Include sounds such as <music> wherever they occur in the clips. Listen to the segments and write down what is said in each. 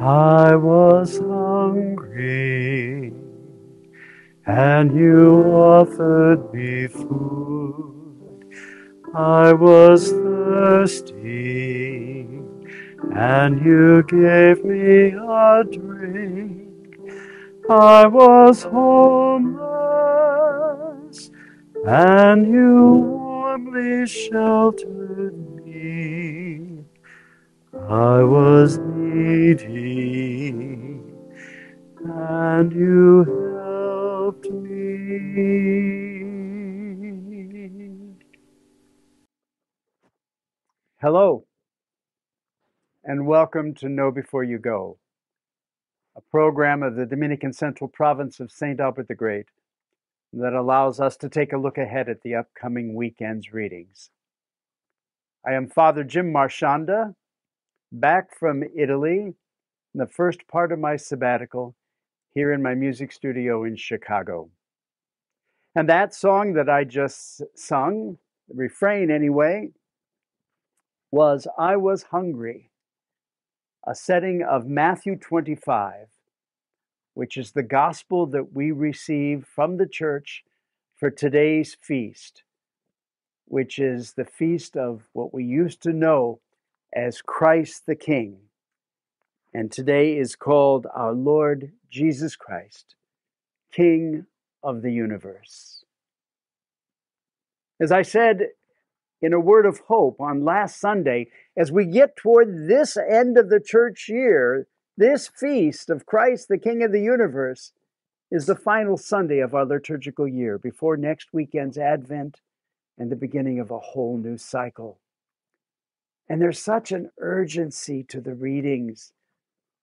I was hungry, and you offered me food. I was thirsty, and you gave me a drink. I was homeless, and you warmly sheltered me. I was needy, and you helped me. Hello, and welcome to Know Before You Go, a program of the Dominican Central Province of St. Albert the Great that allows us to take a look ahead at the upcoming weekend's readings. I am Father Jim Marchionda, back from Italy in the first part of my sabbatical here in my music studio in Chicago. And that song that I just sung, the refrain anyway, was I Was Hungry, a setting of Matthew 25, which is the gospel that we receive from the church for today's feast, which is the feast of what we used to know as Christ the King. And today is called our Lord Jesus Christ, King of the universe. As I said in a word of hope on last Sunday, as we get toward this end of the church year, this feast of Christ, the King of the universe, is the final Sunday of our liturgical year before next weekend's Advent and the beginning of a whole new cycle. And there's such an urgency to the readings,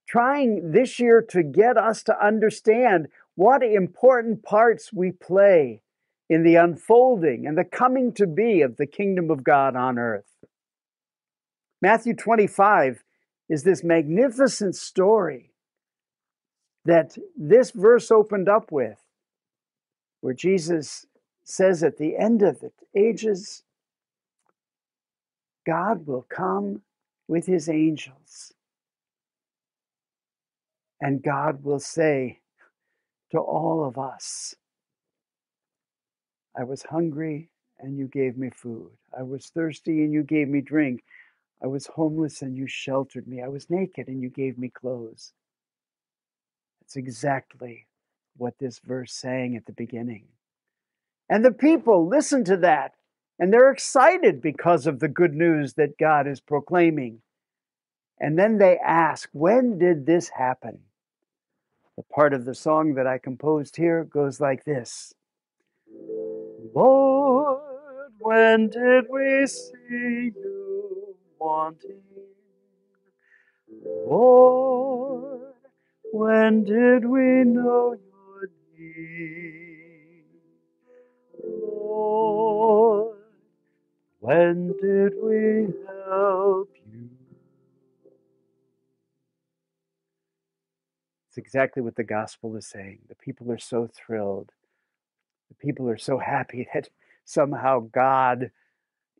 trying this year to get us to understand what important parts we play in the unfolding and the coming to be of the kingdom of God on earth. Matthew 25 is this magnificent story that this verse opened up with, where Jesus says at the end of the ages, God will come with his angels, and God will say to all of us, I was hungry and you gave me food. I was thirsty and you gave me drink. I was homeless and you sheltered me. I was naked and you gave me clothes. That's exactly what this verse sang at the beginning. And the people listen to that and they're excited because of the good news that God is proclaiming. And then they ask, When did this happen? The part of the song that I composed here goes like this Lord, when did we see you wanting? Lord, when did we know your need? Lord, when did we help you? It's exactly what the gospel is saying. The people are so thrilled. The people are so happy <laughs> that somehow God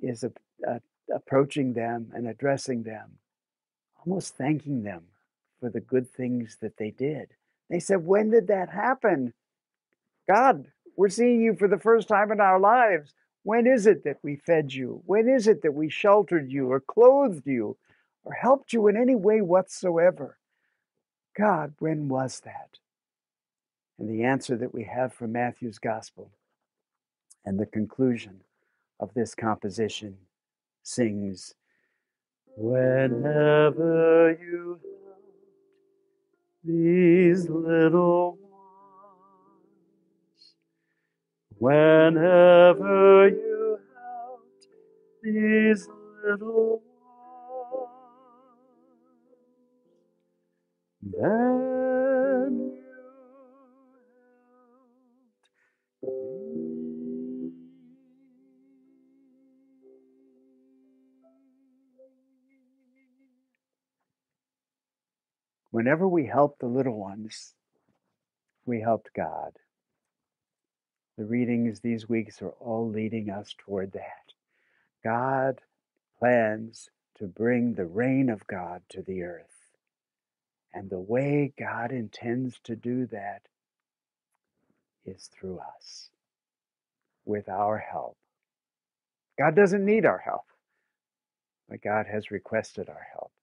is a, a, approaching them and addressing them, almost thanking them for the good things that they did. They said, When did that happen? God, we're seeing you for the first time in our lives. When is it that we fed you? When is it that we sheltered you or clothed you or helped you in any way whatsoever? God, when was that? And the answer that we have from Matthew's gospel and the conclusion of this composition sings Whenever you help these little whenever you help these little ones, then you. Whenever we help the little ones, we helped God. The readings these weeks are all leading us toward that. God plans to bring the reign of God to the earth. And the way God intends to do that is through us, with our help. God doesn't need our help, but God has requested our help.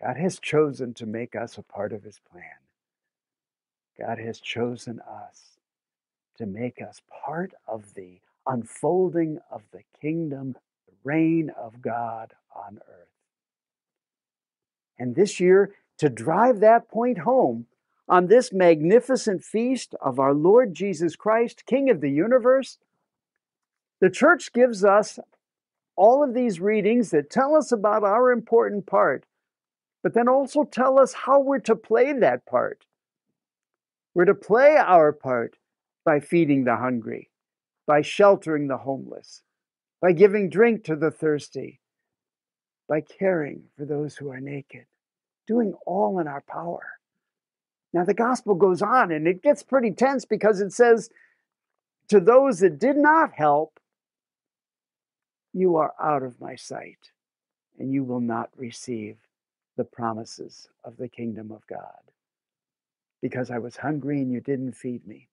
God has chosen to make us a part of his plan. God has chosen us to make us part of the unfolding of the kingdom, the reign of God on earth. And this year, to drive that point home, on this magnificent feast of our Lord Jesus Christ, King of the universe, the church gives us all of these readings that tell us about our important part, but then also tell us how we're to play that part. We're to play our part by feeding the hungry, by sheltering the homeless, by giving drink to the thirsty, by caring for those who are naked, doing all in our power. Now, the gospel goes on and it gets pretty tense because it says, To those that did not help, you are out of my sight, and you will not receive the promises of the kingdom of God. Because I was hungry and you didn't feed me.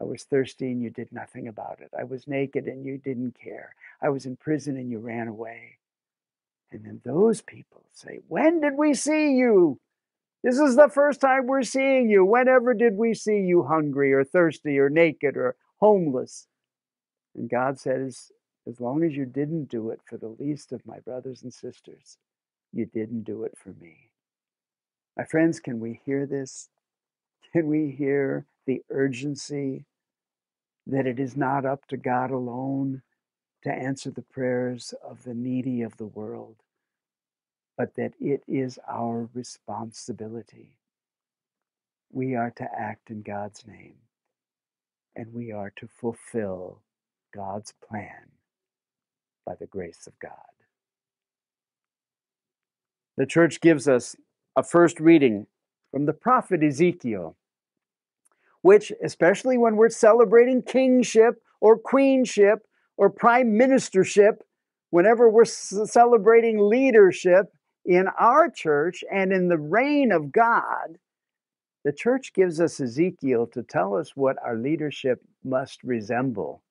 I was thirsty and you did nothing about it. I was naked and you didn't care. I was in prison and you ran away. And then those people say, When did we see you? This is the first time we're seeing you. Whenever did we see you hungry or thirsty or naked or homeless? And God says, as long as you didn't do it for the least of my brothers and sisters, you didn't do it for me. My friends, can we hear this? Can we hear the urgency that it is not up to God alone to answer the prayers of the needy of the world? but that it is our responsibility. We are to act in God's name, and we are to fulfill God's plan by the grace of God. The church gives us a first reading from the prophet Ezekiel, which, especially when we're celebrating kingship or queenship or prime ministership, whenever we're celebrating leadership, in our church and in the reign of God, the church gives us Ezekiel to tell us what our leadership must resemble.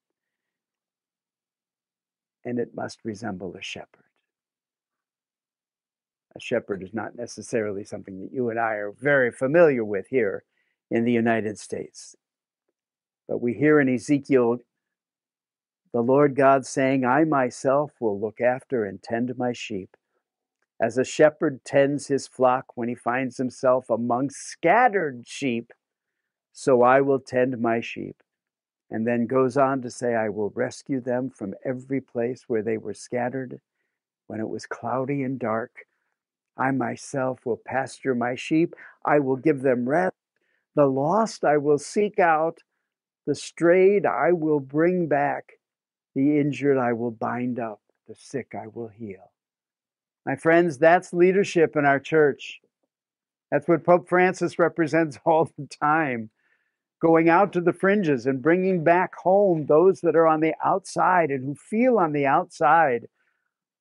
And it must resemble a shepherd. A shepherd is not necessarily something that you and I are very familiar with here in the United States. But we hear in Ezekiel the Lord God saying, I myself will look after and tend my sheep as a shepherd tends his flock when he finds himself among scattered sheep, so I will tend my sheep. And then goes on to say, I will rescue them from every place where they were scattered when it was cloudy and dark. I myself will pasture my sheep. I will give them rest. The lost I will seek out. The strayed I will bring back. The injured I will bind up. The sick I will heal. My friends, that's leadership in our church. That's what Pope Francis represents <laughs> all the time. Going out to the fringes and bringing back home those that are on the outside and who feel on the outside.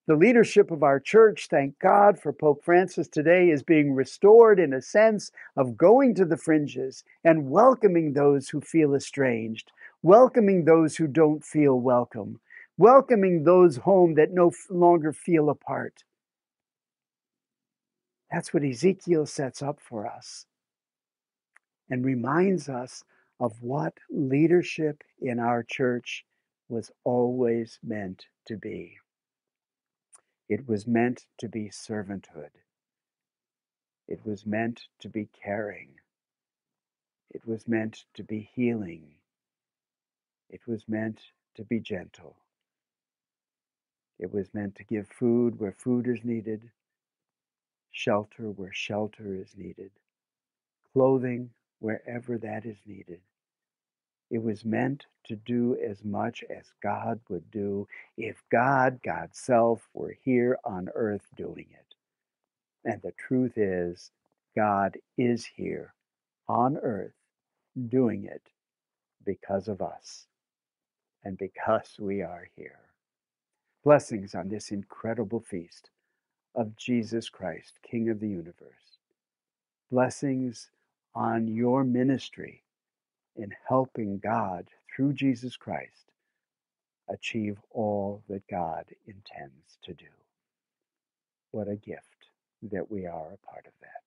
The leadership of our church, thank God for Pope Francis today, is being restored in a sense of going to the fringes and welcoming those who feel estranged, welcoming those who don't feel welcome, welcoming those home that no longer feel apart. That's what Ezekiel sets up for us and reminds us of what leadership in our church was always meant to be. It was meant to be servanthood. It was meant to be caring. It was meant to be healing. It was meant to be gentle. It was meant to give food where food is needed, shelter where shelter is needed, clothing wherever that is needed. It was meant to do as much as God would do if God, God's self, were here on earth doing it. And the truth is, God is here on earth doing it because of us and because we are here. Blessings on this incredible feast of Jesus Christ, King of the universe. blessings on your ministry in helping God through Jesus Christ achieve all that God intends to do. What a gift that we are a part of that.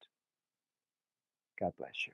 God bless you.